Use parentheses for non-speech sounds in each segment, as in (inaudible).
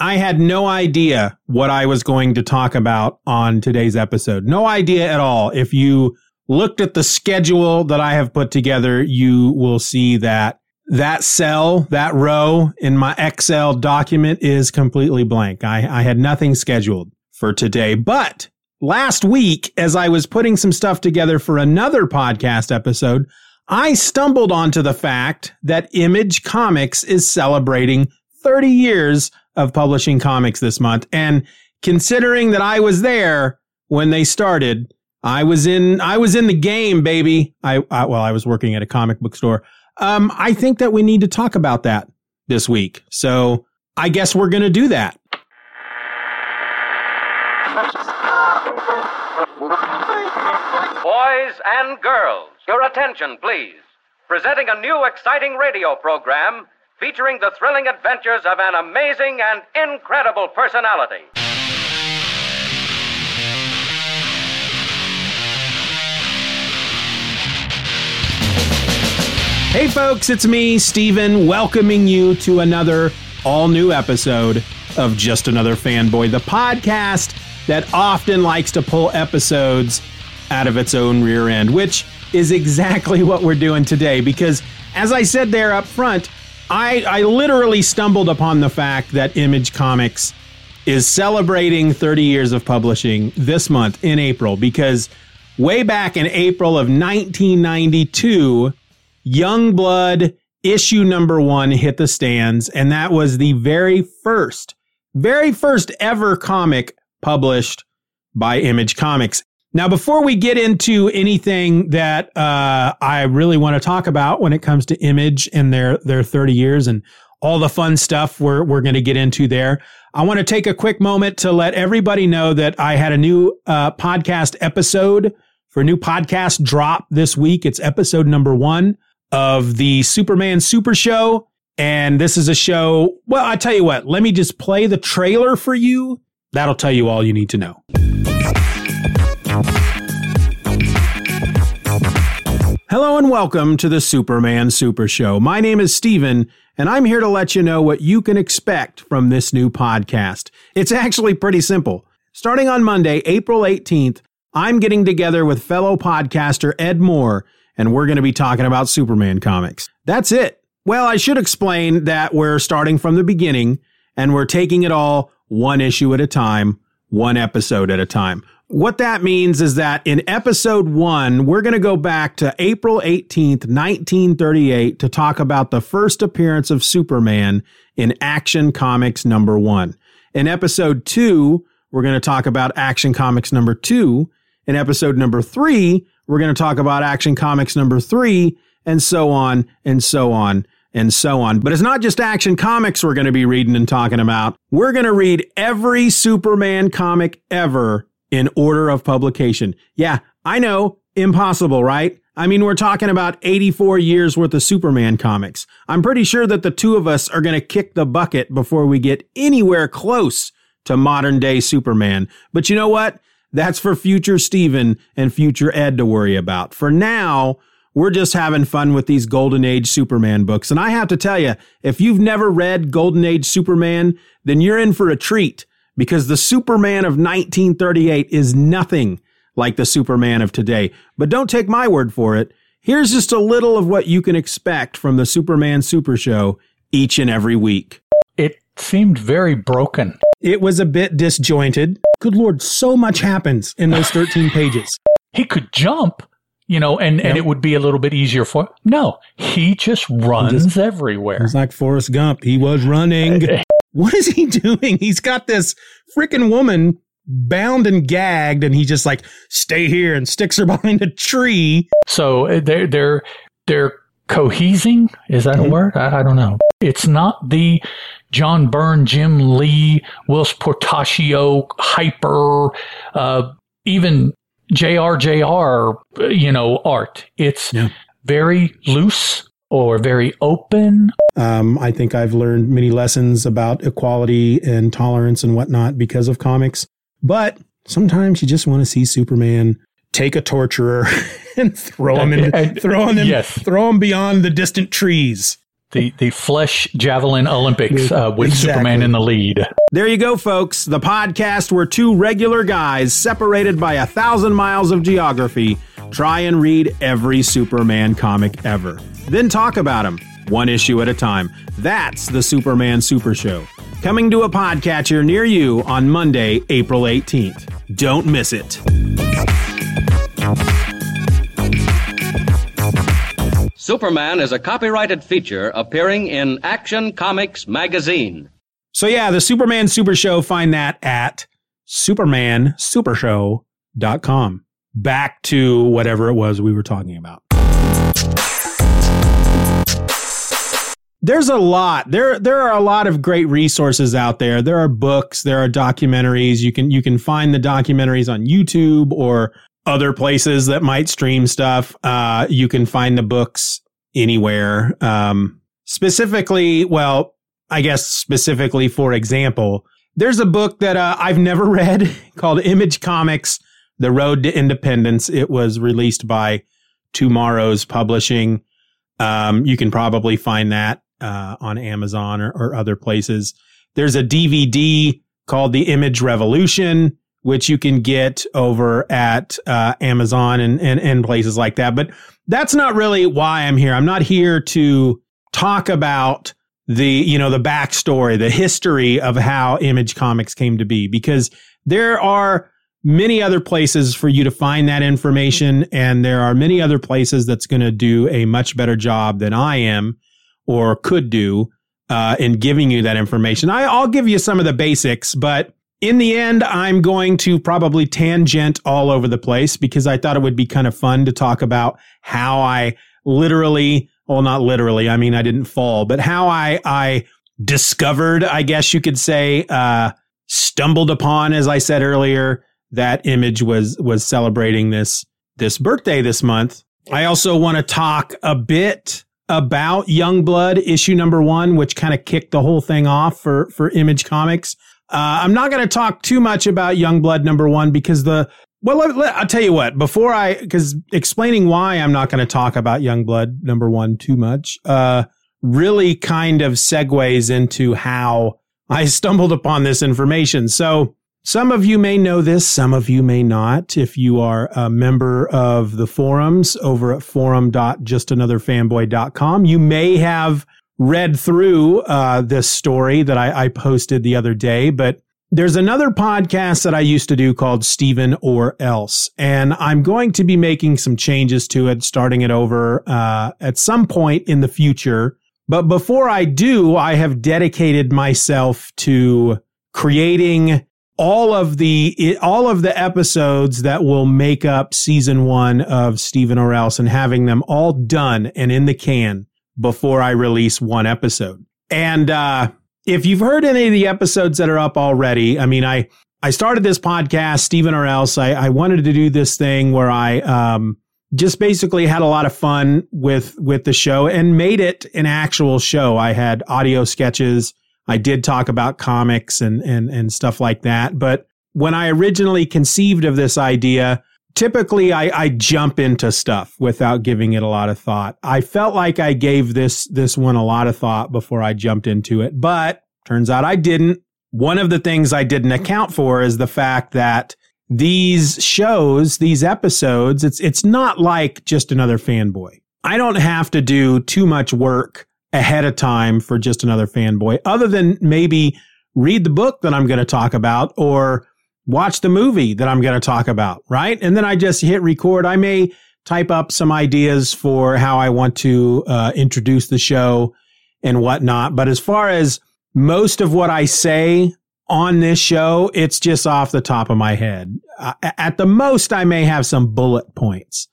I had no idea what I was going to talk about on today's episode. No idea at all. If you looked at the schedule that I have put together, you will see that that cell, that row in my Excel document is completely blank. I, I had nothing scheduled for today. But last week, as I was putting some stuff together for another podcast episode, I stumbled onto the fact that Image Comics is celebrating 30 years of publishing comics this month. And considering that I was there when they started, I was in I was in the game, baby. I, I well, I was working at a comic book store. Um, I think that we need to talk about that this week. So I guess we're going to do that. Boys and girls, your attention, please. Presenting a new exciting radio program featuring the thrilling adventures of an amazing and incredible personality. Hey, folks, it's me, Steven, welcoming you to another all new episode of Just Another Fanboy, the podcast that often likes to pull episodes out of its own rear end, which is exactly (laughs) what we're doing today. Because, as I said there up front, I, I literally stumbled upon the fact that Image Comics is celebrating 30 years of publishing this month in April because way back in April of 1992, Youngblood issue number one hit the stands, and that was the very first, very first ever comic published by Image Comics. Now, before we get into anything that uh, I really want to talk about when it comes to Image and their their 30 years and all the fun stuff we're we're going to get into there, I want to take a quick moment to let everybody know that I had a new uh, podcast episode for a new podcast drop this week. It's episode number one of the Superman Super Show. And this is a show. Well, I tell you what, let me just play the trailer for you. That'll tell you all you need to know. Hello and welcome to the Superman Super Show. My name is Steven, and I'm here to let you know what you can expect from this new podcast. It's actually pretty simple. Starting on Monday, April 18th, I'm getting together with fellow podcaster Ed Moore, and we're going to be talking about Superman comics. That's it. Well, I should explain that we're starting from the beginning, and we're taking it all one issue at a time, one episode at a time. What that means is that in episode one, we're going to go back to April 18th, 1938 to talk about the first appearance of Superman in Action Comics number one. In episode two, we're going to talk about Action Comics number two. In episode number three, we're going to talk about Action Comics number three, and so on and so on and so on. But it's not just Action Comics we're going to be reading and talking about. We're going to read every Superman comic ever in order of publication. Yeah, I know, impossible, right? I mean, we're talking about 84 years worth of Superman comics. I'm pretty sure that the two of us are going to kick the bucket before we get anywhere close to modern day Superman. But you know what? That's for future Steven and future Ed to worry about. For now, we're just having fun with these Golden Age Superman books. And I have to tell you, if you've never read Golden Age Superman, then you're in for a treat because the Superman of 1938 is nothing like the Superman of today. But don't take my word for it. Here's just a little of what you can expect from the Superman Super Show each and every week. It seemed very broken. It was a bit disjointed. Good Lord, so much happens in those 13 (laughs) pages. He could jump, you know, and, yep. and it would be a little bit easier for. No, he just runs he just, everywhere. It's like Forrest Gump. He was running. (laughs) what is he (laughs) doing? He's got this freaking woman bound and gagged, and he just like stay here and sticks her (laughs) behind a tree. So uh, they're they're they're cohesing. Is that mm-hmm. a word? I, I, don't know. It's not the John Byrne, Jim Lee, Whilce Portacio, hyper, uh, even JRJR, you know, art. It's yeah. very loose or very open. Um, I think I've learned many lessons about equality and tolerance and whatnot because of comics. But sometimes you just want to see Superman take a torturer (laughs) and throw him in, (laughs) throw him, yes. throw him beyond the distant trees. The the flesh javelin Olympics uh, with exactly. Superman in the lead. There you go, folks. The podcast where two regular guys separated by a thousand miles of geography try and read every Superman comic ever, then talk about them one issue at a time. That's the Superman Super Show coming to a podcatcher near you on Monday, April 18th. Don't miss it. Superman is a copyrighted feature appearing in Action Comics magazine. So, yeah, the Superman Super Show, find that at supermansupershow.com. Back to whatever it was we were talking about. there's a lot. There there are a lot of great resources out there. There are books. There are documentaries. You can you can find the documentaries on youtube or other places that might stream stuff. Uh, you can find the books anywhere. Um, specifically well i guess specifically for example there's a book that uh, i've never (laughs) read called image comics the road to independence it was released by TwoMorrows publishing um, you can probably find that uh, on Amazon or, or other places. There's a DVD called The Image Revolution, which you can get over at uh, Amazon and, and, and places like that. But that's not really why I'm here. I'm not here to talk about the, you know, the backstory, the history of how Image Comics came to be, because there are many other places for you to find that information. And there are many other places that's going to do a much better job than I am or could do uh, in giving you that information. I, I'll give you some of the basics, but in the end, I'm going to probably tangent all over the place because I thought it would be kind of fun to talk about how I literally, well, not literally, I mean, I didn't fall, but how I, I discovered, I guess you could say, uh, stumbled upon, as I said earlier, that image was, was celebrating this, this birthday this month. I also want to talk a bit about Youngblood issue number one, which kind of kicked the whole thing off for, for Image Comics. Uh, I'm not going to talk too much about Youngblood number one because the, well, let, let, I'll tell you what, before I, because explaining why I'm not going to talk about Youngblood number one too much, uh, really kind of segues into how I (laughs) stumbled upon this information. So, some of you may know this, some of you may not. If you are a member of the forums over at forum.justanotherfanboy.com, you may have read through uh, this story that I, I posted the other day, but there's another podcast that I used to do called Steven or Else, and I'm going to be making some changes to it, starting it over uh, at some point in the future. But before I do, I have dedicated myself to creating all of the all of the episodes that will make up season one of Steven or Else and having them all done and in the can before I release one episode. And uh, if you've heard any of the episodes that are up already, I mean, I I started this podcast, Steven or Else. I, I wanted to do this thing where I um, just basically had a lot of fun with with the show and made it an actual show. I had audio sketches I did talk about comics and, and, and stuff like that. But when I originally conceived of this idea, typically I, I jump into stuff without giving it a lot of thought. I felt like I gave this, this one a lot of thought before I jumped into it, but turns out I didn't. One of the things I didn't account for is the fact that these shows, these episodes, it's, it's not like just another fanboy. I don't have to do too much work ahead of time for just another fanboy other than maybe read the book that I'm going to talk about or watch the movie that I'm going to talk about, right? And then I just hit record. I may type up some ideas for how I want to uh, introduce the show and whatnot. But as far as most of what I say on this show, it's just off the top of my head. Uh, at the most, I may have some bullet points.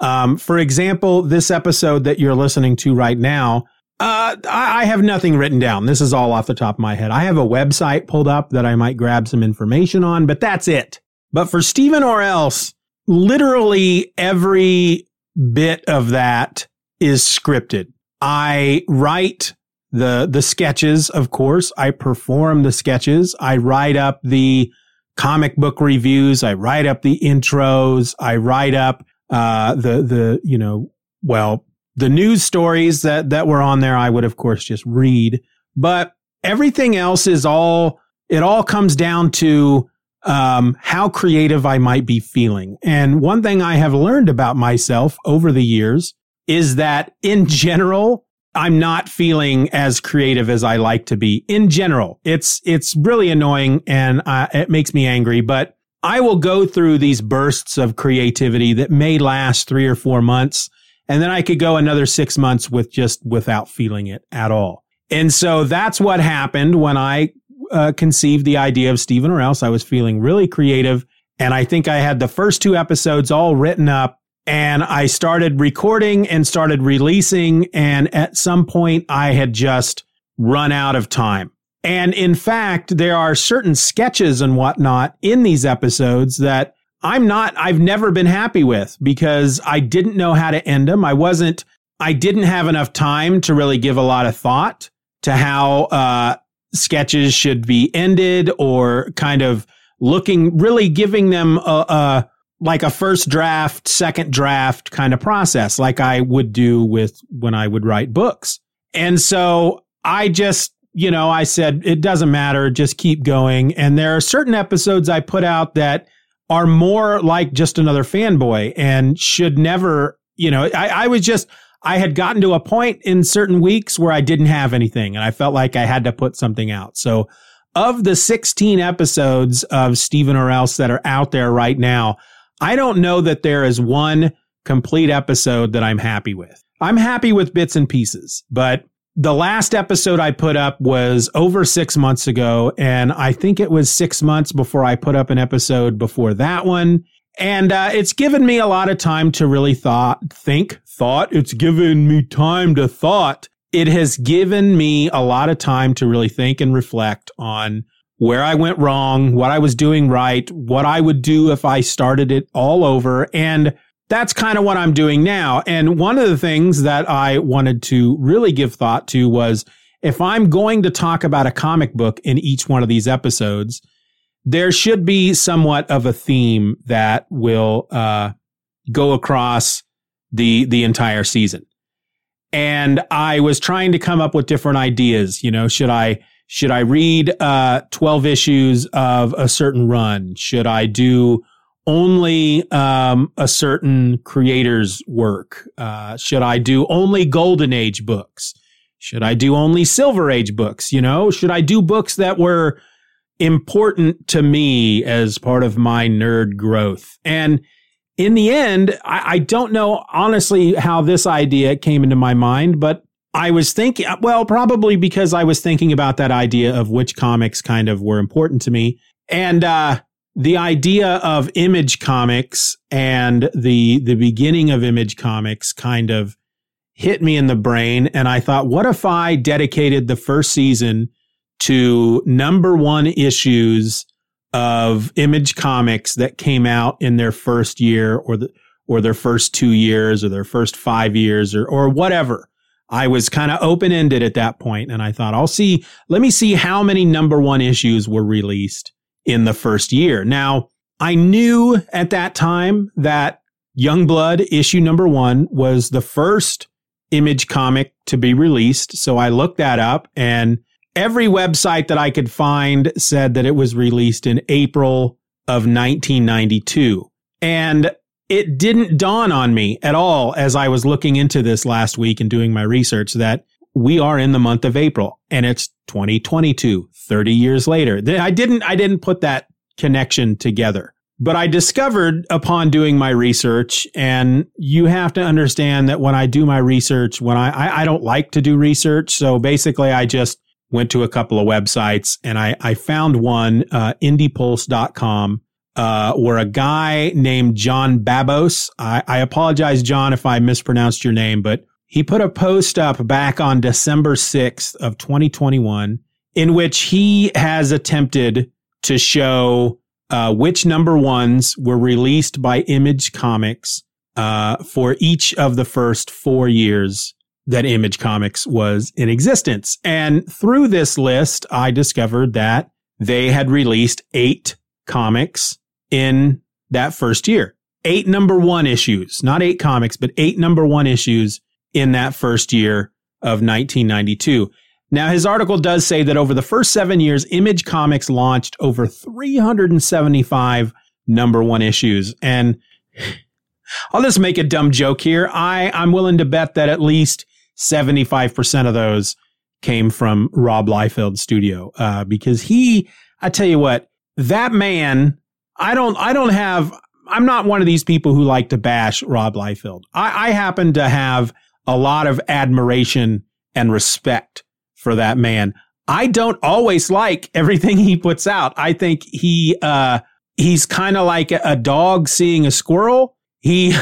Um, for example, this episode that you're listening to right now, uh, I have nothing written down. This is all off the top of my head. I have a website pulled up that I might grab some information on, but that's it. But for Stephen or else, literally every bit of that is scripted. I write the the sketches, of course. I perform the sketches. I write up the comic book reviews. I write up the intros. I write up uh, the the you know well the news stories that, that were on there, I would of course just read, but everything else is all, it all comes down to, um, how creative I might be feeling. And one thing I have learned about myself over the years is that in general, I'm not feeling as creative as I like to be. In general, it's, it's really annoying and uh, it makes me angry, but I will go through these bursts of creativity that may last three or four months and then I could go another six months with just without feeling it at all. And so that's what happened when I uh, conceived the idea of Stephen or else. I was feeling really creative. And I think I had the first two episodes all written up and I started recording and started releasing. And at some point I had just run out of time. And in fact, there are certain sketches and whatnot in these episodes that I'm not, I've never been happy with because I didn't know how to end them. I wasn't, I didn't have enough time to really give a lot of thought to how uh, sketches should be ended or kind of looking, really giving them a, a like a first draft, second draft kind of process, like I would do with when I would write books. And so I just, you know, I said, it doesn't matter, just keep going. And there are certain episodes I put out that are more like just another fanboy and should never, you know, I, I was just, I had gotten to a point in certain weeks where I didn't have anything and I felt like I had to put something out. So of the 16 episodes of Stephen or Else that are out there right now, I don't know that there is one complete episode that I'm happy with. I'm happy with bits and pieces, but the last episode I put up was over six months ago, and I think it was six months before I put up an episode before that one. And uh, it's given me a lot of time to really thought, think, thought. It's given me time to thought. It has given me a lot of time to really think and reflect on where I went wrong, what I was doing right, what I would do if I started it all over. And that's kind of what I'm doing now. And one of the things that I wanted to really give thought to was if I'm going to talk about a comic book in each one of these episodes, there should be somewhat of a theme that will uh, go across the the entire season. And I was trying to come up with different ideas. You know, should I should I read uh, twelve issues of a certain run? Should I do only um, a certain creator's work? Uh, should I do only golden age books? Should I do only silver age books? You know, should I do books that were important to me as part of my nerd growth? And in the end, I, I don't know honestly how this idea came into my mind, but I was thinking, well, probably because I was thinking about that idea of which comics kind of were important to me. And, uh, the idea of image comics and the the beginning of image comics kind of hit me in the brain and I thought what if I dedicated the first season to number 1 issues of image comics that came out in their first year or the or their first 2 years or their first 5 years or or whatever? I was kind of open ended at that point and I thought I'll see let me see how many number 1 issues were released in the first year. Now, I knew at that time that Youngblood issue number one was the first image comic to be released. So I looked that up and every website that I could find said that it was released in April of 1992. And it didn't dawn on me at all as I was looking into this last week and doing my research that we are in the month of April and it's 2022, 30 years later. I didn't, I didn't put that connection together. But I discovered upon doing my research, and you have to understand that when I do my research, when I, I, I don't like to do research. So basically I just went to a couple of websites and I, I found one, uh, insidepulse.com uh, where a guy named John Babos, I, I apologize, John, if I mispronounced your name, but he put a post up back on December 6th of 2021 in which he has attempted to show uh, which number ones were released by Image Comics uh, for each of the first four years that Image Comics was in existence. And through this list, I discovered that they had released eight comics in that first year. Eight number one issues, not eight comics, but eight number one issues in that first year of 1992. Now, his article does say that over the first seven years, Image Comics launched over 375 number one issues. And I'll just make a dumb joke here. I, I'm willing to bet that at least 75% of those came from Rob Liefeld's studio, uh, because he, I tell you what, that man I don't, I don't have, I'm not one of these people who like to bash Rob Liefeld. I, I happen to have a lot of admiration and respect for that man. I don't always like everything (laughs) he puts out. I think he, uh, he's kind of like a dog seeing a squirrel. He,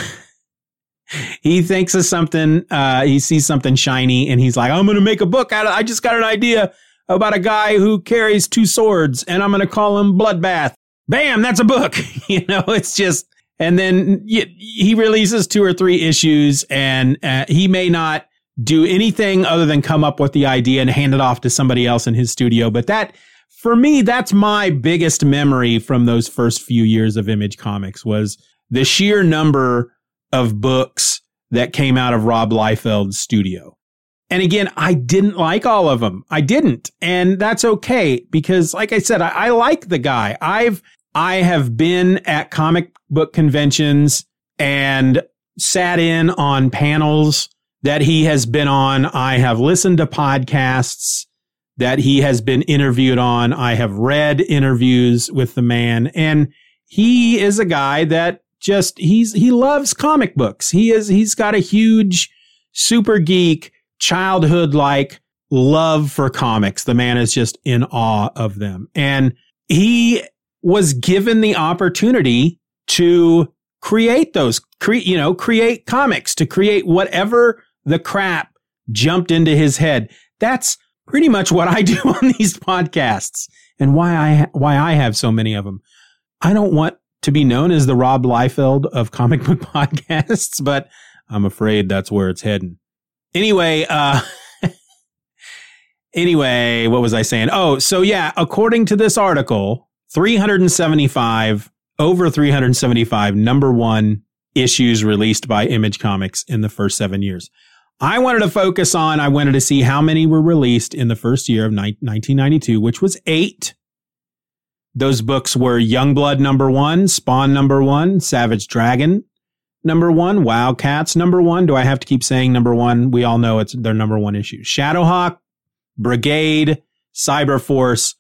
(laughs) he thinks of something, uh, he sees something shiny and he's like, I'm going to make a book out of, I just got an idea about a guy who carries two swords and I'm going to call him Bloodbath bam, that's a book. (laughs) you know, it's just, and then he releases two or three issues and uh, he may not do anything other than come up with the idea and hand it off to somebody else in his studio. But that, for me, that's my biggest memory from those first few years of Image Comics was the sheer number of books that came out of Rob Liefeld's studio. And again, I didn't like all of them. I didn't. And that's okay because like I said, I, I like the guy. I've, I have been at comic book conventions and sat in on panels that he has been on. I have listened to podcasts that he has been interviewed on. I have read interviews with the man and he is a guy that just, he's, he loves comic books. He is, he's got a huge super geek childhood like love for comics. The man is just in awe of them. And he was given the opportunity to create those, you know, create comics, to create whatever the crap jumped into his head. That's pretty much what I (laughs) do on these podcasts and why I, why I have so many of them. I don't want to be known as the Rob Liefeld of comic book (laughs) podcasts, but I'm afraid that's where it's heading. Anyway, uh, (laughs) anyway, what was I saying? Oh, so yeah, according to this article, 375, over 375 number one issues released by Image Comics in the first seven years. I wanted to focus on, I wanted to see how many were released in the first year of 1992, which was eight. Those books were Youngblood number one, Spawn number one, Savage Dragon number one, Wildcats number one. Do I have to keep saying number one? We all know it's their number one issue. Shadowhawk, Brigade, Cyberforce,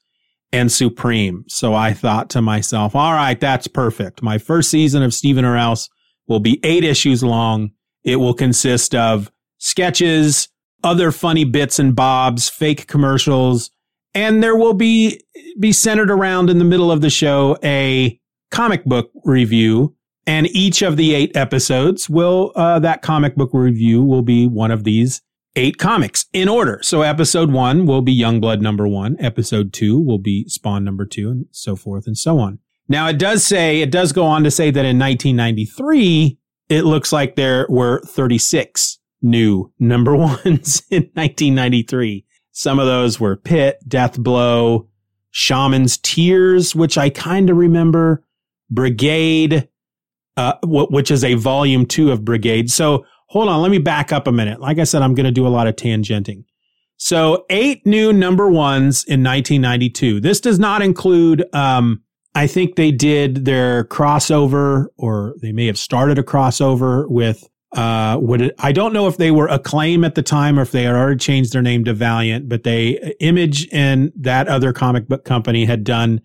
and Supreme. So I thought to myself, all right, that's perfect. My first season of Stephen or Else will be eight issues long. It will consist of sketches, other funny bits and bobs, fake commercials, and there will be, be centered around in the middle of the show a comic book review. And each of the eight episodes will, uh, that comic book review will be one of these eight comics in order. So episode one will be Youngblood number one. Episode two will be Spawn number two and so forth and so on. Now it does say, it does go on to say that in 1993, it looks like there were 36 new number (laughs) ones in 1993. Some of those were Pitt, Death Blow, Shaman's Tears, which I kind of remember, Brigade, uh, which is a volume two of Brigade. So hold on, let me back up a minute. Like I said, I'm going to do a lot of tangenting. So eight new number ones in 1992. This does not include, um, I think they did their crossover or they may have started a crossover with, uh, what it, I don't know if they were Acclaim at the time or if they had already changed their name to Valiant, but they, Image and that other comic book company had done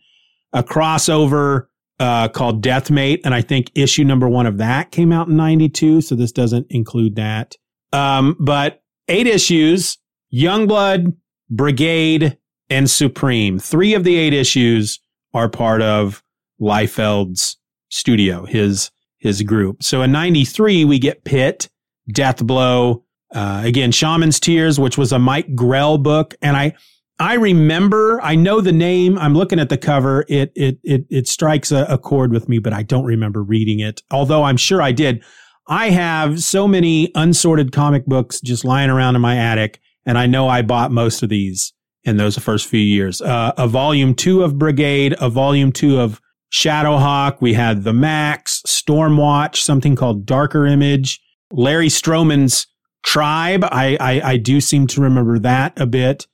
a crossover uh, called Deathmate, and I think issue number one of that came out in '92. So this doesn't include that. Um, but eight issues: Youngblood, Brigade, and Supreme. Three of the eight issues are part of Liefeld's studio, his his group. So in '93 we get Pitt, Death Blow, uh, again Shaman's Tears, which was a Mike Grell book, and I I remember, I know the name. I'm looking at the cover. It it it it strikes a, a, chord with me, but I don't remember reading it. Although I'm sure I did. I have so many unsorted comic books just lying around in my attic, and I know I bought most of these in those first few years. Uh, a volume two of Brigade, a volume two of Shadowhawk. We had the Maxx, Stormwatch, something called Darker Image, Larry Stroman's Tribe. I, I I do seem to remember that a bit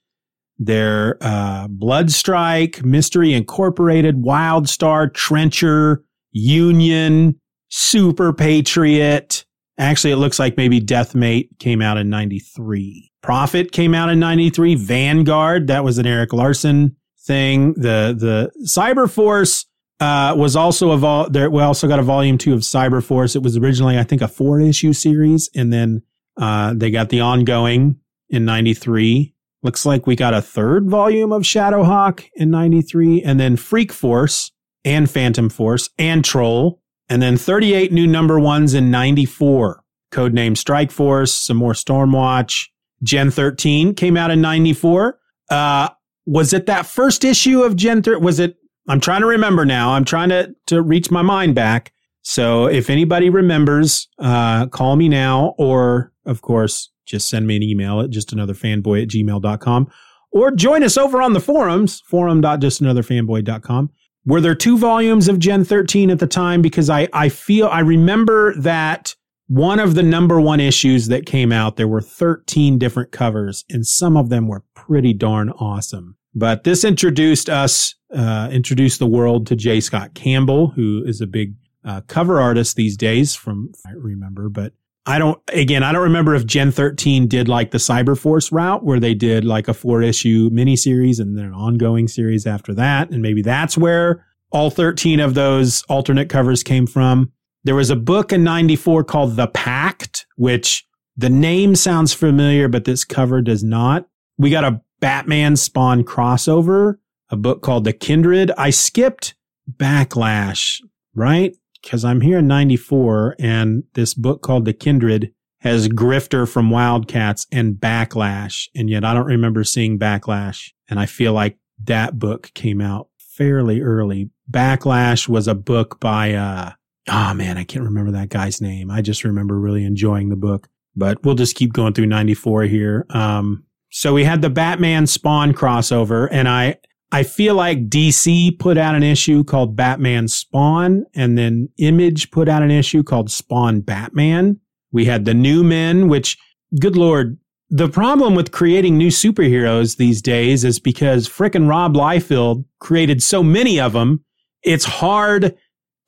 their uh, Bloodstrike, Mystery Incorporated, Wildstar, Trencher, Union, Super Patriot. Actually, it looks like maybe Deathmate came out in 93. Prophet came out in 93. Vanguard, that was an Erik Larsen thing. The, the Cyberforce, uh, was also a vol, there, we also got a volume two of Cyberforce. It was originally, I think, a four issue series. And then, uh, they got the ongoing in 93. Looks like we got a third volume of Shadowhawk in 93 and then Freak Force and Phantom Force and Troll and then 38 new number ones in 94. Codename Strike Force, some more Stormwatch. Gen 13 came out in 94. Uh, was it that first issue of Gen 13? Was it? I'm trying to remember now. I'm trying to, to reach my mind back. So if anybody remembers, uh, call me now or of course just send me an email at justanotherfanboy at gmail.com or join us over on the forums, forum.justanotherfanboy.com. Were there two volumes of Gen 13 at the time? Because I, I feel, I remember that one of the number one issues that came out, there were 13 different covers and some of them were pretty darn awesome. But this introduced us, uh, introduced the world to J. Scott Campbell, who is a big uh, cover artist these days from, I remember, but I don't, again, I don't remember if Gen 13 did like the Cyberforce route where they did like a four issue miniseries and then an ongoing series after that. And maybe that's where all 13 of those alternate covers came from. There was a book in 94 called The Pact, which the name sounds familiar, but this cover does not. We got a Batman Spawn crossover, a book called The Kindred. I skipped Backlash, right? Because I'm here in 94 and this book called The Kindred has Grifter from Wildcats and Backlash. And yet I don't remember seeing Backlash. And I feel like that book came out fairly early. Backlash was a book by, uh, oh man, I can't remember that guy's name. I just remember really enjoying the book, but we'll just keep going through 94 here. Um, so we had the Batman Spawn crossover and I, I feel like DC put out an issue called Batman Spawn, and then Image put out an issue called Spawn Batman. We had the New Men, which, good lord, the problem with creating new superheroes these days is because frickin' Rob Liefeld created so many of them, it's hard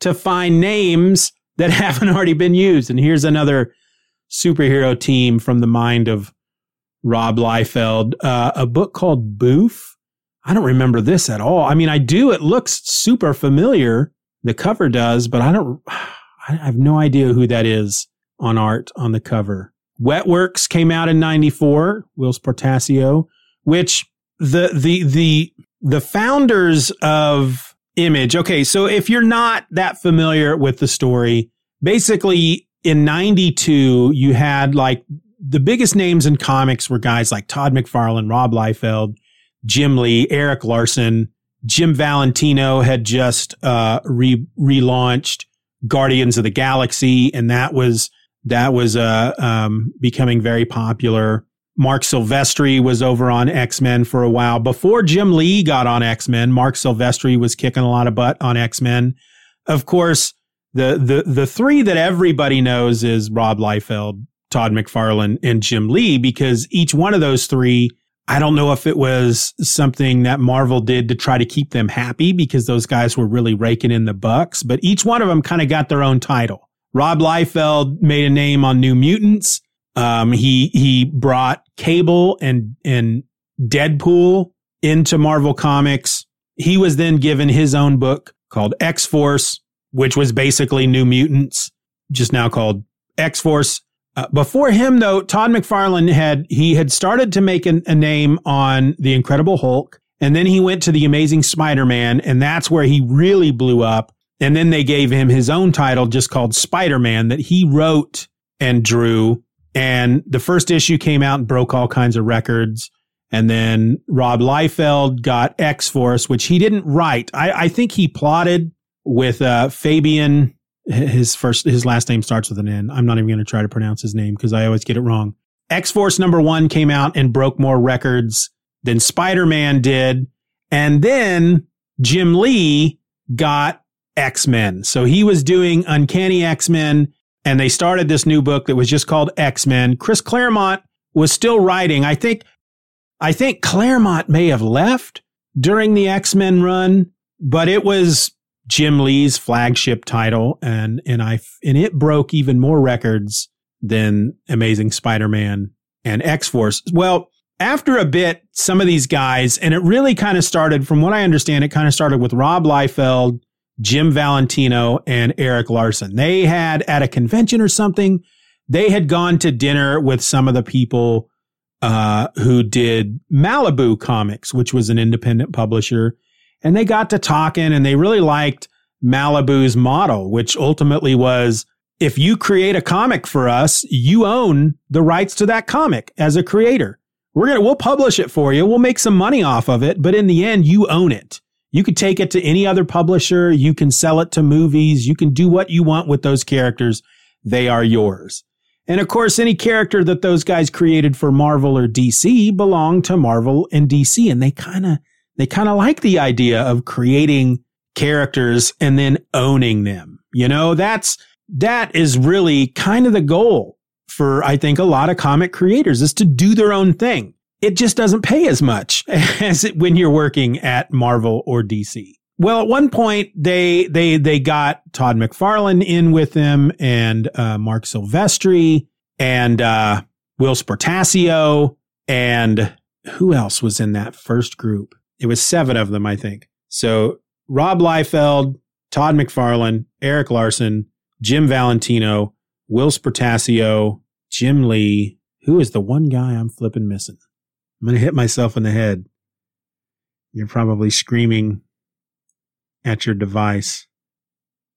to find names that (laughs) haven't already been used. And here's another superhero team from the mind of Rob Liefeld, uh, a book called Boof I don't remember this at all. I mean, I do. It looks super familiar. The cover does, but I don't, (sighs) I have no idea who that is on art on the cover. Wetworks came out in 94, Whilce Portacio, which the, the, the, the founders of Image. Okay. So if you're not that familiar with the story, basically in 92, you had like the biggest names in comics were guys like Todd McFarlane, Rob Liefeld, Jim Lee, Erik Larsen, Jim Valentino had just uh, re- relaunched Guardians of the Galaxy, and that was that was uh, um, becoming very popular. Marc Silvestri was over on X Men for a while. Before Jim Lee got on X Men, Marc Silvestri was kicking a lot of butt on X Men. Of course, the the the three that everybody knows is Rob Liefeld, Todd McFarlane, and Jim Lee because each one of those three. I don't know if it was something that Marvel did to try to keep them happy because those guys were really raking in the bucks, but each one of them kind of got their own title. Rob Liefeld made a name on New Mutants. Um, he he brought Cable and and Deadpool into Marvel Comics. He was then given his own book called X Force, which was basically New Mutants, just now called X Force. Uh, before him, though, Todd McFarlane had he had started to make an, a name on the Incredible Hulk, and then he went to the Amazing Spider-Man, and that's where he really blew up. And then they gave him his own title, just called Spider-Man, that he wrote and drew and the first issue came out and broke all kinds of records. And then Rob Liefeld got X Force, which he didn't write. I, I think he plotted with uh, Fabian. His first, his last name starts with an N. I'm not even going to try to pronounce his name because I always get it wrong. X Force number one came out and broke more records than Spider Man did. And then Jim Lee got X Men. So he was doing Uncanny X Men and they started this new book that was just called X-Men. Chris Claremont was still writing. I think, I think Claremont may have left during the X-Men run, but it was Jim Lee's flagship title and, and I, and it broke even more records than Amazing Spider-Man and X-Force. Well, after a bit, some of these guys, and it really kind of started, from what I understand, it kind of started with Rob Liefeld Jim Valentino and Erik Larsen. They had at a convention or something, they had gone to dinner with some of the people uh, who did Malibu Comics, which was an independent publisher. And they got to talking and they really liked Malibu's model, which ultimately was if you create a comic for us, you own the rights to that comic as a creator. We're going to, we'll publish it for you. We'll make some money off of it, but in the end, you own it. You could take it to any other publisher. You can sell it to movies. You can do what you want with those characters. They are yours. And of course, any character that those guys created for Marvel or DC belonged to Marvel and DC. And they kind of, they kind of like the idea of creating characters and then owning them. You know, that's, that is really kind of the goal for, I think, a lot of comic creators is to do their own thing it just doesn't pay as much (laughs) as it, when you're working at Marvel or DC. Well, at one point they they they got Todd McFarlane in with them and uh, Marc Silvestri and uh, Whilce Portacio and who else was in that first group? It was seven of them, I think. So Rob Liefeld, Todd McFarlane, Erik Larsen, Jim Valentino, Whilce Portacio, Jim Lee. Who is the one guy I'm flipping missing? I'm going to hit myself in the head. You're probably screaming at your device.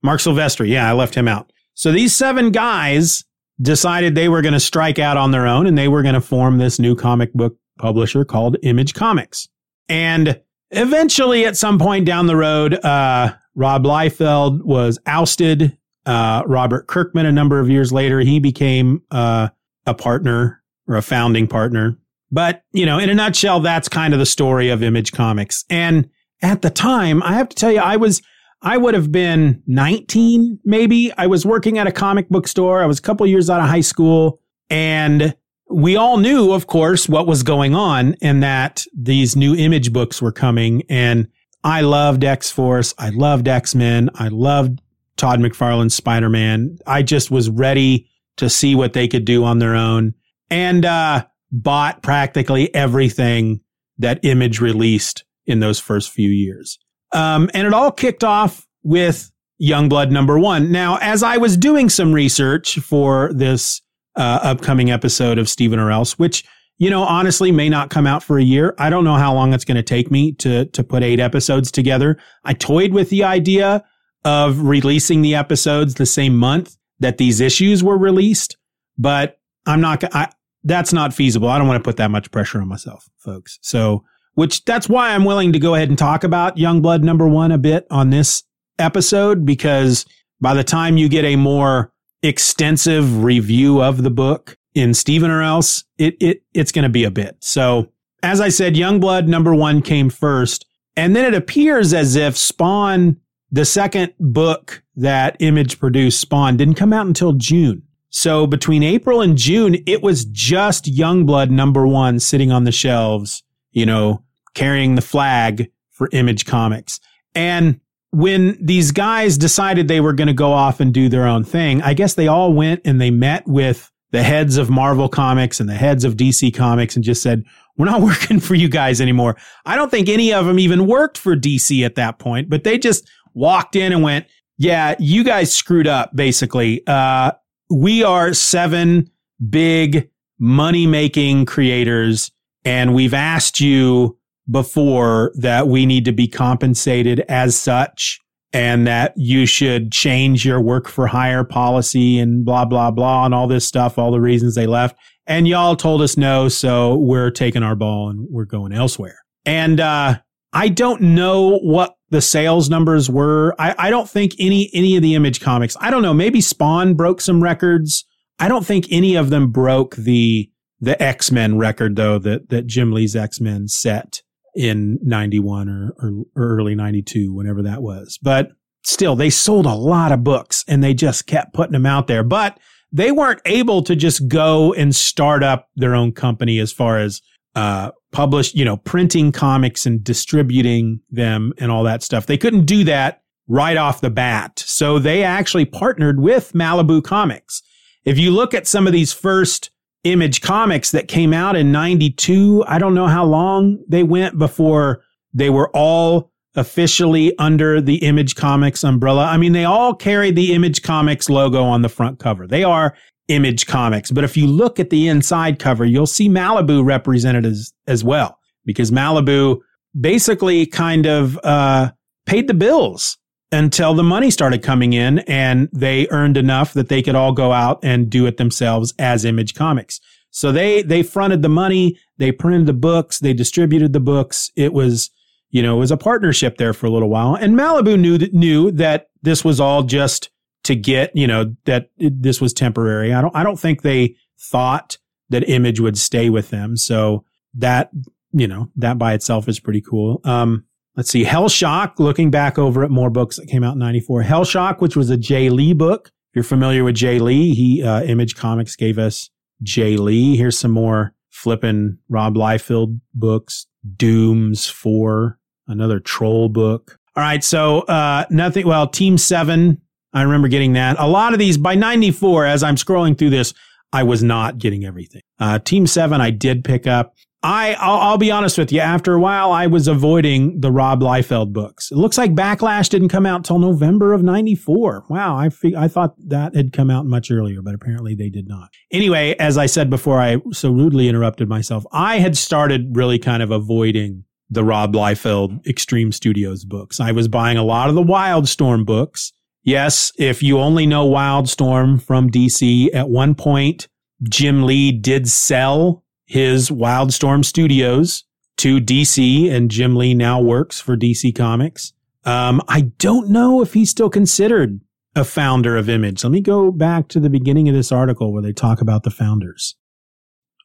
Marc Silvestri. Yeah, I left him out. So these seven guys decided they were going to strike out on their own and they were going to form this new comic book publisher called Image Comics. And eventually, at some point down the road, uh, Rob Liefeld was ousted. Uh, Robert Kirkman, a number of years later, he became uh, a partner or a founding partner. But, you know, in a nutshell, that's kind of the story of Image Comics. And at the time, I have to tell you, I was, I would have been 19, maybe. I was working at a comic book store. I was a couple years out of high school. And we all knew, of course, what was going on and that these new image books were coming. And I loved X Force. I loved X Men. I loved Todd McFarlane's Spider Man. I just was ready to see what they could do on their own. And, uh, bought practically everything that Image released in those first few years. Um, and it all kicked off with Youngblood number one. Now, as I was doing some research for this uh, upcoming episode of Stephen or Else, which you know honestly may not come out for a year. I don't know how long it's going to take me to to put eight episodes together. I toyed with the idea of releasing the episodes the same month that these issues were released, but I'm not. I, that's not feasible. I don't want to put that much pressure on myself, folks. So, which that's why I'm willing to go ahead and talk about Youngblood number one a bit on this episode, because by the time you get a more extensive review of the book, in Stephen or else, it, it it's going to be a bit. So as I said, Youngblood number one came first. And then it appears as if Spawn, the second book that Image produced, Spawn, didn't come out until June. So between April and June, it was just Youngblood number one sitting on the shelves, you know, carrying the flag for Image Comics. And when these guys decided they were going to go off and do their own thing, I guess they all went and they met with the heads of Marvel Comics and the heads of DC Comics and just said, we're not (laughs) working for you guys anymore. I don't think any of them even worked for DC at that point, but they just walked in and went, yeah, you guys screwed up, basically. Uh, we are seven big money making creators and we've asked you before that we need to be compensated as such and that you should change your work for hire policy and blah, blah, blah, and all this stuff, all the reasons they left. And y'all told us no. So we're taking our ball and we're going elsewhere. And, uh, I don't know what the sales numbers were. I, I don't think any, any of the image comics, I don't know, maybe Spawn broke some records. I don't think any of them broke the, the X-Men record though that, that Jim Lee's X-Men set in 91 or, or, early 92, whenever that was. But still, they sold a lot of books and they just kept putting them out there. But they weren't able to just go and start up their own company as far as uh, publish, you know, printing comics and distributing them and all that stuff. They couldn't do that right off the bat. So they actually partnered with Malibu Comics. If you look at some of these first image comics that came out in 92. I don't know how long they went before they were all officially under the image comics umbrella. I mean, they all carry the image comics logo on the front cover. They are image comics. But if you look at the inside cover, you'll see Malibu represented as, as well because Malibu basically kind of, uh, paid the bills until the money started coming in and they earned enough that they could all go out and do it themselves as Image Comics. So they, they fronted the money, they printed the books, they distributed the books. It was, you know, it was a partnership there for a little while. And Malibu knew that, knew that this was all just to get, you know, that it, this was temporary. I don't, I don't think they thought that Image would stay with them. So that, you know, that by itself is pretty cool. Um, let's see, Hellshock, looking back over at more books that came out in 94. Hellshock, which was a Jae Lee book. If you're familiar with Jae Lee, he, uh, Image Comics gave us Jae Lee. Here's some more flipping Rob Liefeld books. Dooms 4, another troll book. All right. So, uh, nothing, well, Team 7, I remember getting that. A lot of these by 94, as I'm scrolling through this, I was not getting everything. Uh, Team 7, I did pick up. I, I'll, I'll, be honest with you. After a while, I was avoiding the Rob Liefeld books. It looks like Backlash didn't come out till November of '94. Wow, I I thought that had come out much earlier, but apparently they did not. Anyway, as I said before, I so rudely interrupted myself. I had started really kind of avoiding the Rob Liefeld Extreme Studios books. I was buying a lot of the Wildstorm books. Yes, if you only know Wildstorm from DC, at one point Jim Lee did sell his Wildstorm Studios to DC, and Jim Lee now works for DC Comics. Um, I don't know if he's still considered a founder of Image. Let me go back to the beginning of this article where they talk about the founders.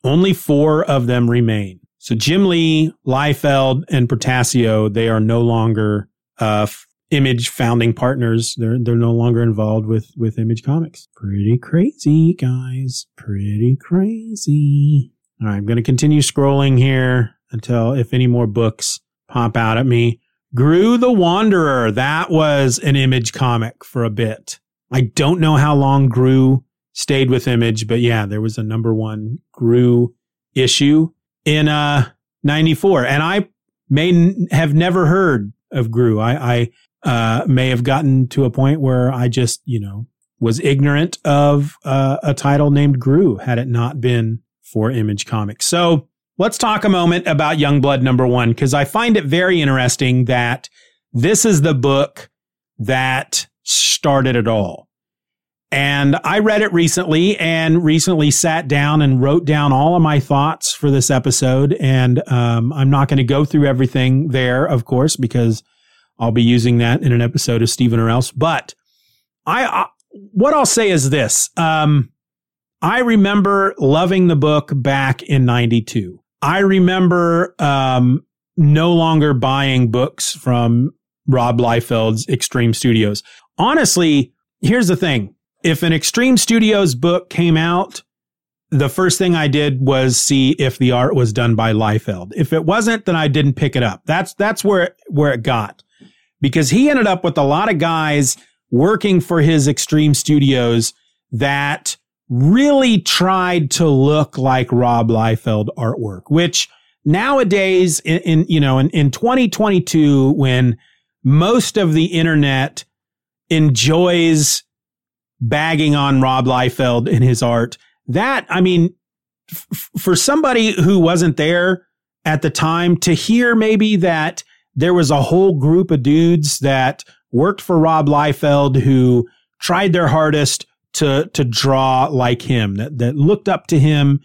Only four of them remain. So Jim Lee, Liefeld, and Portacio, they are no longer uh, Image founding partners. They're they're no longer involved with with Image Comics. Pretty crazy, guys. Pretty crazy. All right, I'm going to continue scrolling here until if any more books pop out at me. Groo the Wanderer. That was an image comic for a bit. I don't know how long Groo stayed with Image, but yeah, there was a number one Groo issue in uh 94. And I may n- have never heard of Groo. I, I uh, may have gotten to a point where I just, you know, was ignorant of uh, a title named Groo had it not been for Image Comics. So let's talk a moment about Youngblood number one, because I find it very interesting that this is the book that started it all. And I read it recently and recently sat down and wrote down all of my thoughts for this episode. And um, I'm not going to go through everything there, of course, because I'll be using that in an episode of Steven or Else. But I, I what I'll say is this. Um, I remember loving the book back in 92. I remember um, no longer buying books from Rob Liefeld's Extreme Studios. Honestly, here's the thing. If an Extreme Studios book came out, the first thing I did was see if the art was done by Liefeld. If it wasn't, then I didn't pick it up. That's that's where it, where it got. Because he ended up with a lot of guys working for his Extreme Studios that really tried to look like Rob Liefeld artwork, which nowadays in, in you know in, in 2022 when most of the internet enjoys bagging on Rob Liefeld in his art that I mean f- for somebody who wasn't there at the time to hear maybe that there was a whole group of dudes that worked for Rob Liefeld who tried their hardest to to draw like him that that looked up to him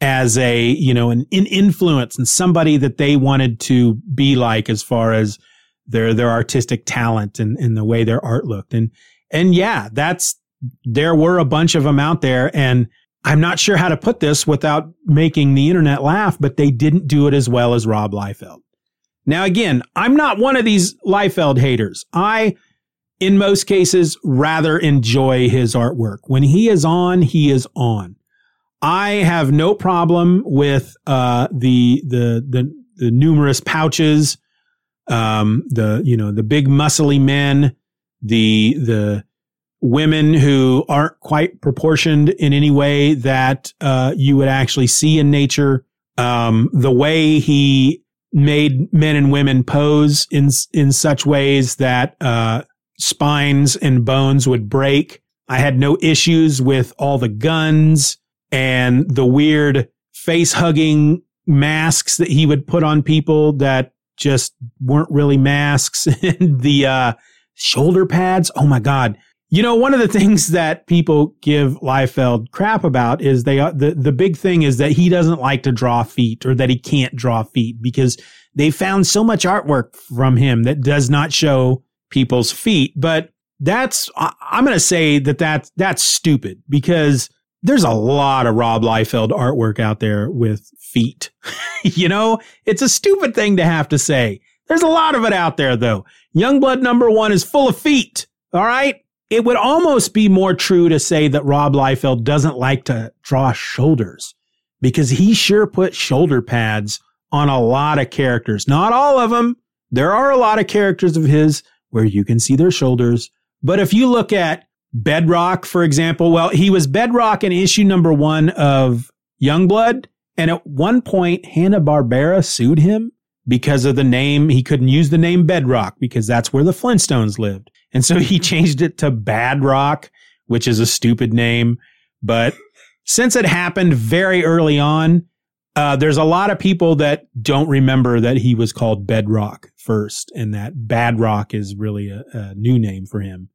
as a you know an, an influence and somebody that they wanted to be like as far as their their artistic talent and, and the way their art looked and and yeah that's there were a bunch of them out there and I'm not sure how to put this without making the internet laugh, but they didn't do it as well as Rob Liefeld. Now, again, I'm not one of these Liefeld haters. I in most cases, rather enjoy his artwork. When he is on, he is on. I have no problem with uh, the, the the the numerous pouches, um, the you know the big muscly men, the the women who aren't quite proportioned in any way that uh, you would actually see in nature. Um, the way he made men and women pose in in such ways that uh, spines and bones would break. I had no issues with all the guns and the weird face hugging masks that he would put on people that just weren't really masks (laughs) and the uh, shoulder pads. Oh my God. You know, one of the things that people give Liefeld crap about is they, uh, the, the big thing is that he doesn't like to draw feet or that he can't draw feet because they found so much artwork from him that does not show people's feet. But that's, I'm going to say that that's, that's stupid because there's a lot of Rob Liefeld artwork out there with feet. (laughs) you know, it's a stupid thing to have to say. There's a lot of it out there though. Youngblood number one is full of feet. All right. It would almost be more true to say that Rob Liefeld doesn't like to draw shoulders because he sure put shoulder pads on a lot of characters. Not all of them. There are a lot of characters of his where you can see their shoulders. But if you look at Bedrock, for example, well, he was Bedrock in issue number one of Youngblood. And at one point, Hanna-Barbera sued him because of the name. He couldn't use the name Bedrock because that's where the Flintstones lived. And so he (laughs) changed it to Bad Rock, which is a stupid name. But since it happened very early on, uh, there's a lot of people that don't remember that he was called Bedrock first, and that Bad Rock is really a, a new name for him.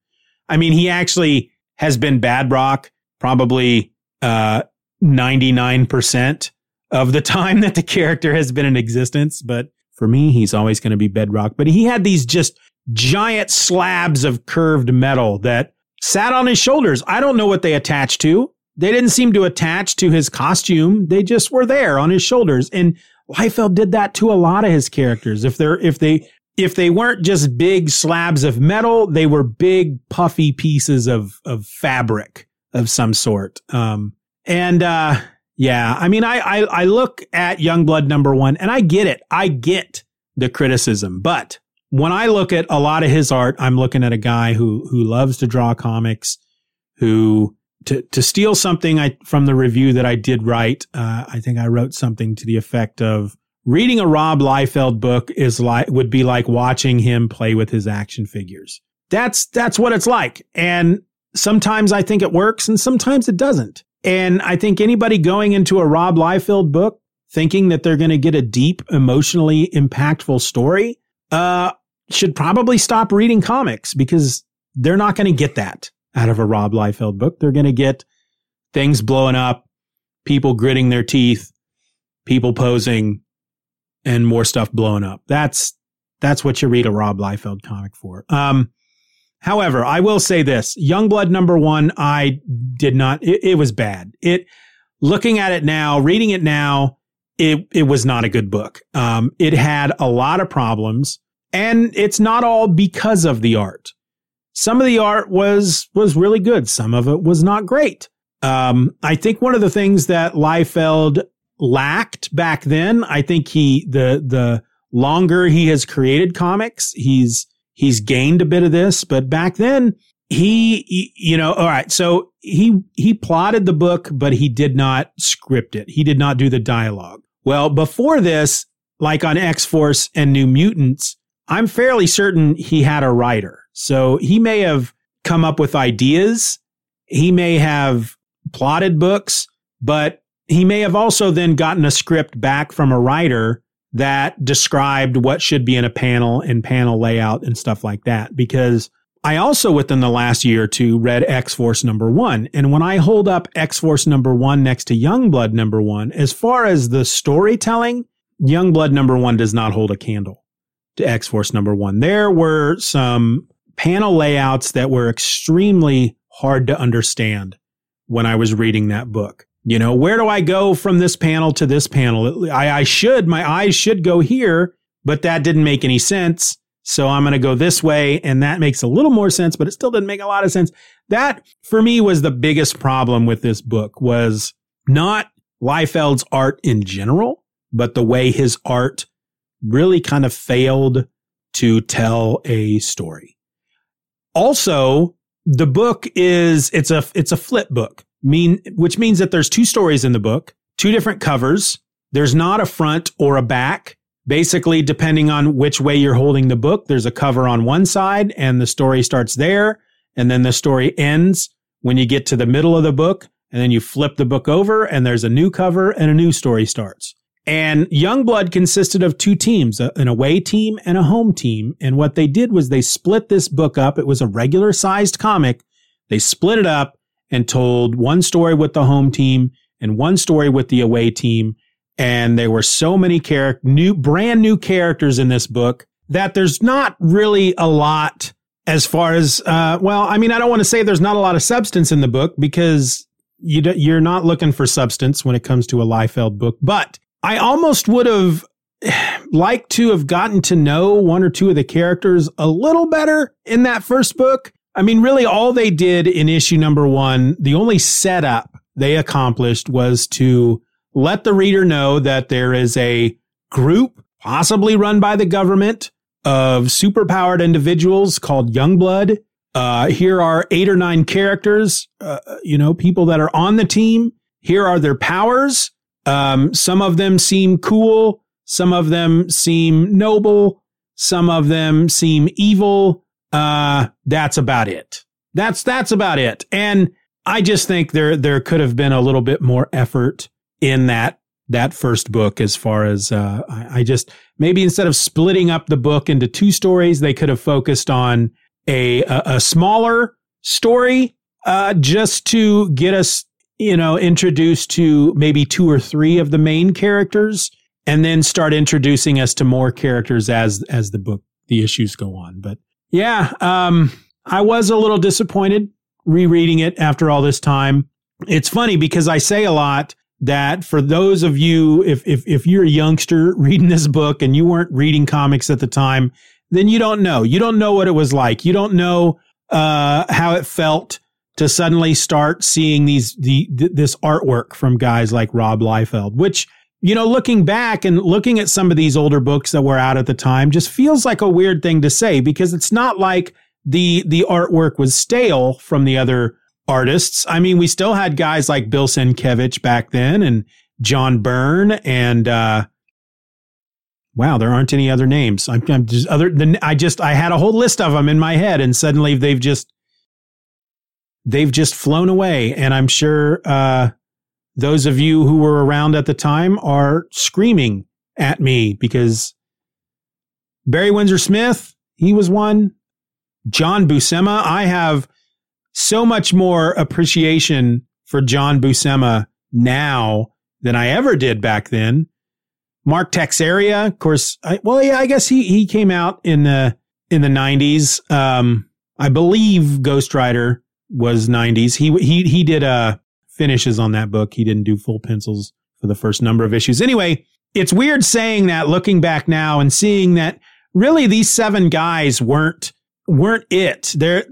I mean, he actually has been Bad Rock probably uh, 99% of the (laughs) time that the character has been in existence. But for me, he's always going to be Bedrock. But he had these just giant slabs of curved metal that sat on his shoulders. I don't know what they attached to. They didn't seem to attach to his costume. They just were there on his shoulders. And Liefeld did that to a lot of his characters. If they're, if they, if they weren't just big slabs of metal, they were big puffy pieces of, of fabric of some sort. Um, and, uh, yeah, I mean, I, I, I look at Youngblood number one and I get it. I get the criticism, but when I look at a lot of his art, I'm looking at a guy who, who loves to draw comics, who to to steal something I, from the review that I did write, uh, I think I wrote something to the effect of reading a Rob Liefeld book is like would be like watching him play with his action figures. That's that's what it's like, and sometimes I think it works, and sometimes it doesn't. And I think anybody going into a Rob Liefeld book thinking that they're going to get a deep, emotionally impactful story, uh, should probably stop reading comics because they're not going to get that out of a Rob Liefeld book. They're going to get things blowing up, people gritting their teeth, people posing, and more stuff blowing up. That's that's what you read a Rob Liefeld comic for. Um, However, I will say this: Youngblood number one, I did not. It, it was bad. It looking at it now, reading it now, it it was not a good book. Um, it had a lot of problems, and it's not all because of the art. Some of the art was was really good. Some of it was not great. Um, I think one of the things that Liefeld lacked back then, I think he the the longer he has created comics, he's he's gained a bit of this, but back then he, you know, all right. So he, he plotted the book, but he did not script it. He did not do the dialogue. Well, before this, like on X Force and New Mutants, I'm fairly certain he had a writer. So he may have come up with ideas. He may have plotted books, but he may have also then gotten a script back from a writer that described what should be in a panel and panel layout and stuff like that. Because I also, within the last year or two, read X Force number one. And when I hold up X Force number one next to Youngblood number one, as far as the storytelling, Youngblood number one does not hold a candle to X Force number one. There were some panel layouts that were extremely hard to understand when I was reading that book. You know, where do I go from this panel to this panel? I, I should, my eyes should go here, but that didn't make any sense. So I'm going to go this way. And that makes a little more sense, but it still didn't make a lot of sense. That for me was the biggest problem with this book was not Liefeld's art in general, but the way his art really kind of failed to tell a story. Also, the book is, it's a, it's a flip book, mean, which means that there's two stories in the book, two different covers. There's not a front or a back basically depending on which way you're holding the book there's a cover on one side and the story starts there and then the story ends when you get to the middle of the book and then you flip the book over and there's a new cover and a new story starts and youngblood consisted of two teams an away team and a home team. And what they did was they split this book up. It was a regular sized comic. They split it up and told one story with the home team and one story with the away team. And there were so many new brand new characters in this book that there's not really a lot as far as uh, well i mean i don't want to say there's not a lot of substance in the book because you you're not looking for substance when it comes to a Liefeld book but i almost would have (sighs) liked to have gotten to know one or two of the characters a little better in that first book i mean really all they did in issue number one the only setup they accomplished was to let the reader know that there is a group, possibly run by the government, of superpowered individuals called Youngblood. Uh, here are eight or nine characters, uh, you know, people that are on the team. Here are their powers. Um, some of them seem cool. Some of them seem noble. Some of them seem evil. Uh, that's about it. That's, that's about it. And I just think there, there could have been a little bit more effort in that that first book as far as uh, I, I, just maybe instead of splitting up the book into two stories they could have focused on a a, a smaller story uh, just to get us you know introduced to maybe two or three of the main characters and then start introducing us to more characters as as the book the issues go on but yeah um i was a little disappointed rereading it after all this time it's funny because i say a lot that for those of you, if, if, if you're a youngster reading this book and you weren't reading comics at the time, then you don't know. You don't know what it was like. You don't know, uh, how it felt to suddenly start seeing these, the, th- this artwork from guys like Rob Liefeld, which, you know, looking back and looking at some of these older books that were out at the time just feels like a weird thing to say because it's not like the, the artwork was stale from the other artists. I mean, we still had guys like Bill Sienkiewicz back then and John Byrne and, uh, wow, there aren't any other names. I'm, I'm, just other than I just, I had a whole list of them in my head and suddenly they've just, they've just flown away. And I'm sure, uh, those of you who were around at the time are screaming at me because Barry Windsor Smith, he was one. John Buscema, I have so much more appreciation for John Buscema now than I ever did back then. Mark Texeira, of course, I, well, yeah, I guess he, he came out in the, in the nineties. Um, I believe Ghost Rider was 90s. He he he did uh finishes on that book. He didn't do full pencils for the first number of issues. Anyway, it's weird saying that looking back now and seeing that really these seven guys weren't weren't it. They're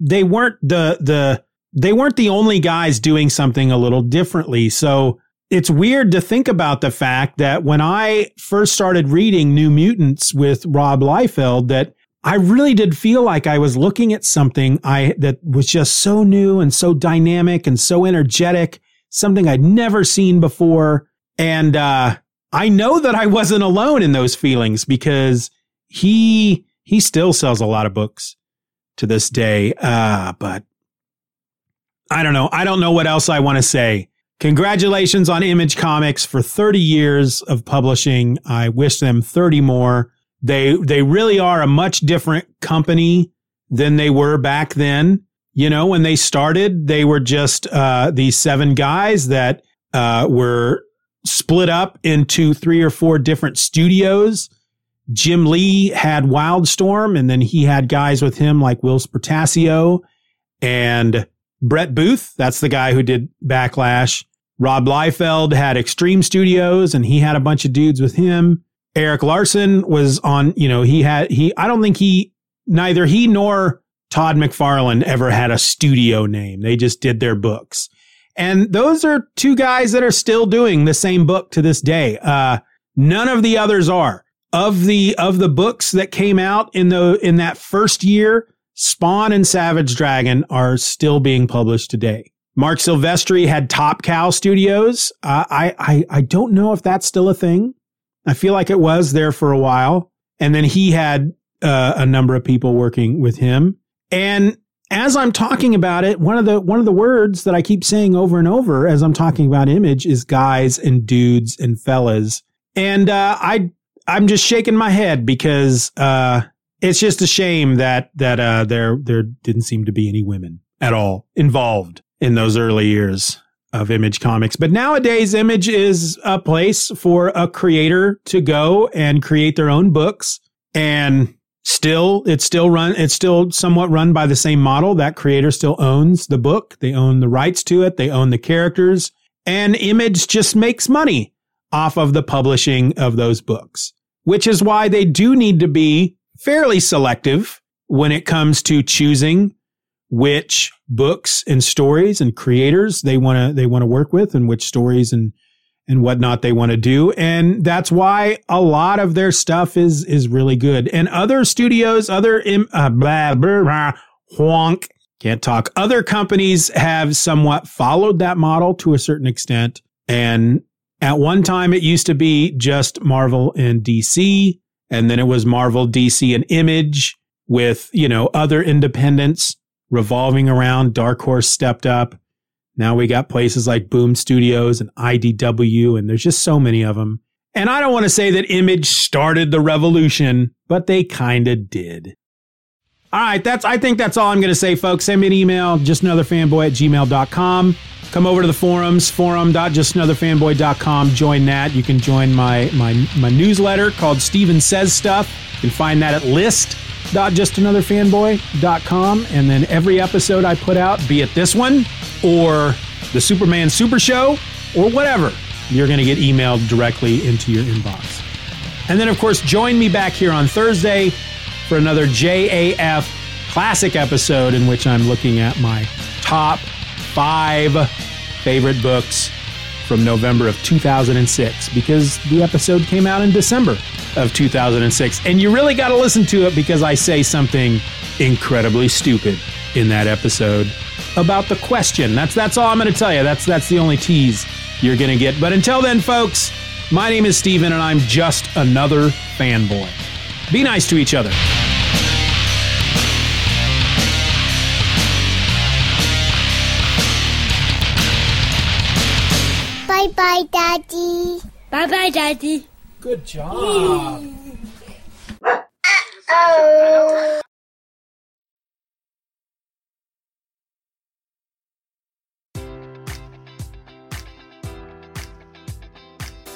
they weren't the the they weren't the only guys doing something a little differently. So it's weird to think about the fact that when I first started reading New Mutants with Rob Liefeld that I really did feel like I was looking at something I that was just so new and so dynamic and so energetic, something I'd never seen before. And uh, I know that I wasn't alone in those feelings because he he still sells a lot of books to this day. Uh, but I don't know. I don't know what else I want to say. Congratulations on Image Comics for 30 years of publishing. I wish them 30 more. They they really are a much different company than they were back then. You know, when they started, they were just uh, these seven guys that uh, were split up into three or four different studios. Jim Lee had Wildstorm, and then he had guys with him like Whilce Portacio and Brett Booth. That's the guy who did Backlash. Rob Liefeld had Extreme Studios, and he had a bunch of dudes with him. Erik Larsen was on, you know, he had, he, I don't think he, neither he nor Todd McFarlane ever had a studio name. They just did their books. And those are two guys that are still doing the same book to this day. Uh, none of the others are. Of the, of the books that came out in the, in that first year, Spawn and Savage Dragon are still being published today. Marc Silvestri had Top Cow Studios. Uh, I, I, I don't know if that's still a thing. I feel like it was there for a while. And then he had uh, a number of people working with him. And as I'm talking about it, one of the one of the words that I keep saying over and over as I'm talking about image is guys and dudes and fellas. And uh, I I'm just shaking my head because uh, it's just a shame that that uh, there there didn't seem to be any women at all involved in those early years of Image Comics. But nowadays, Image is a place for a creator to go and create their own books. And still, it's still run, it's still somewhat run by the same model. That creator still owns the book. They own the rights to it. They own the characters and Image just makes money off of the publishing of those books, which is why they do need to be fairly selective when it comes to choosing which books and stories and creators they want to they want to work with and which stories and and whatnot they want to do. And that's why a lot of their stuff is is really good. And other studios other uh, blah, blah, blah, honk can't talk. Other companies have somewhat followed that model to a certain extent. And at one time it used to be just marvel and dc and then it was marvel dc and image with you know other independents revolving around. Dark Horse stepped up. Now we got places like Boom Studios and IDW, and there's just so many of them. And I don't want to say that Image started the revolution, but they kind of did. All right, that's I think that's all I'm going to say, folks. Send me an email, just another fanboy at gmail.com. Come over to the forums, forum.justanotherfanboy.com. Join that. You can join my my my newsletter called Steven Says Stuff. You can find that at list justanotherfanboy.com. And then every episode I put out, be it this one or the Superman Super Show or whatever, you're going to get emailed directly into your inbox. And then, of course, join me back here on Thursday for another JAF classic episode in which I'm looking at my top five favorite books from November of 2006 because the episode came out in December of 2006. And you really got to listen to it because I say something incredibly stupid in that episode about the question. That's that's all I'm going to tell you. That's that's the only tease you're going to get. But until then, folks, my name is Steven and I'm just another fanboy. Be nice to each other. Bye bye, Daddy. Bye bye, Daddy. Good job. Oh.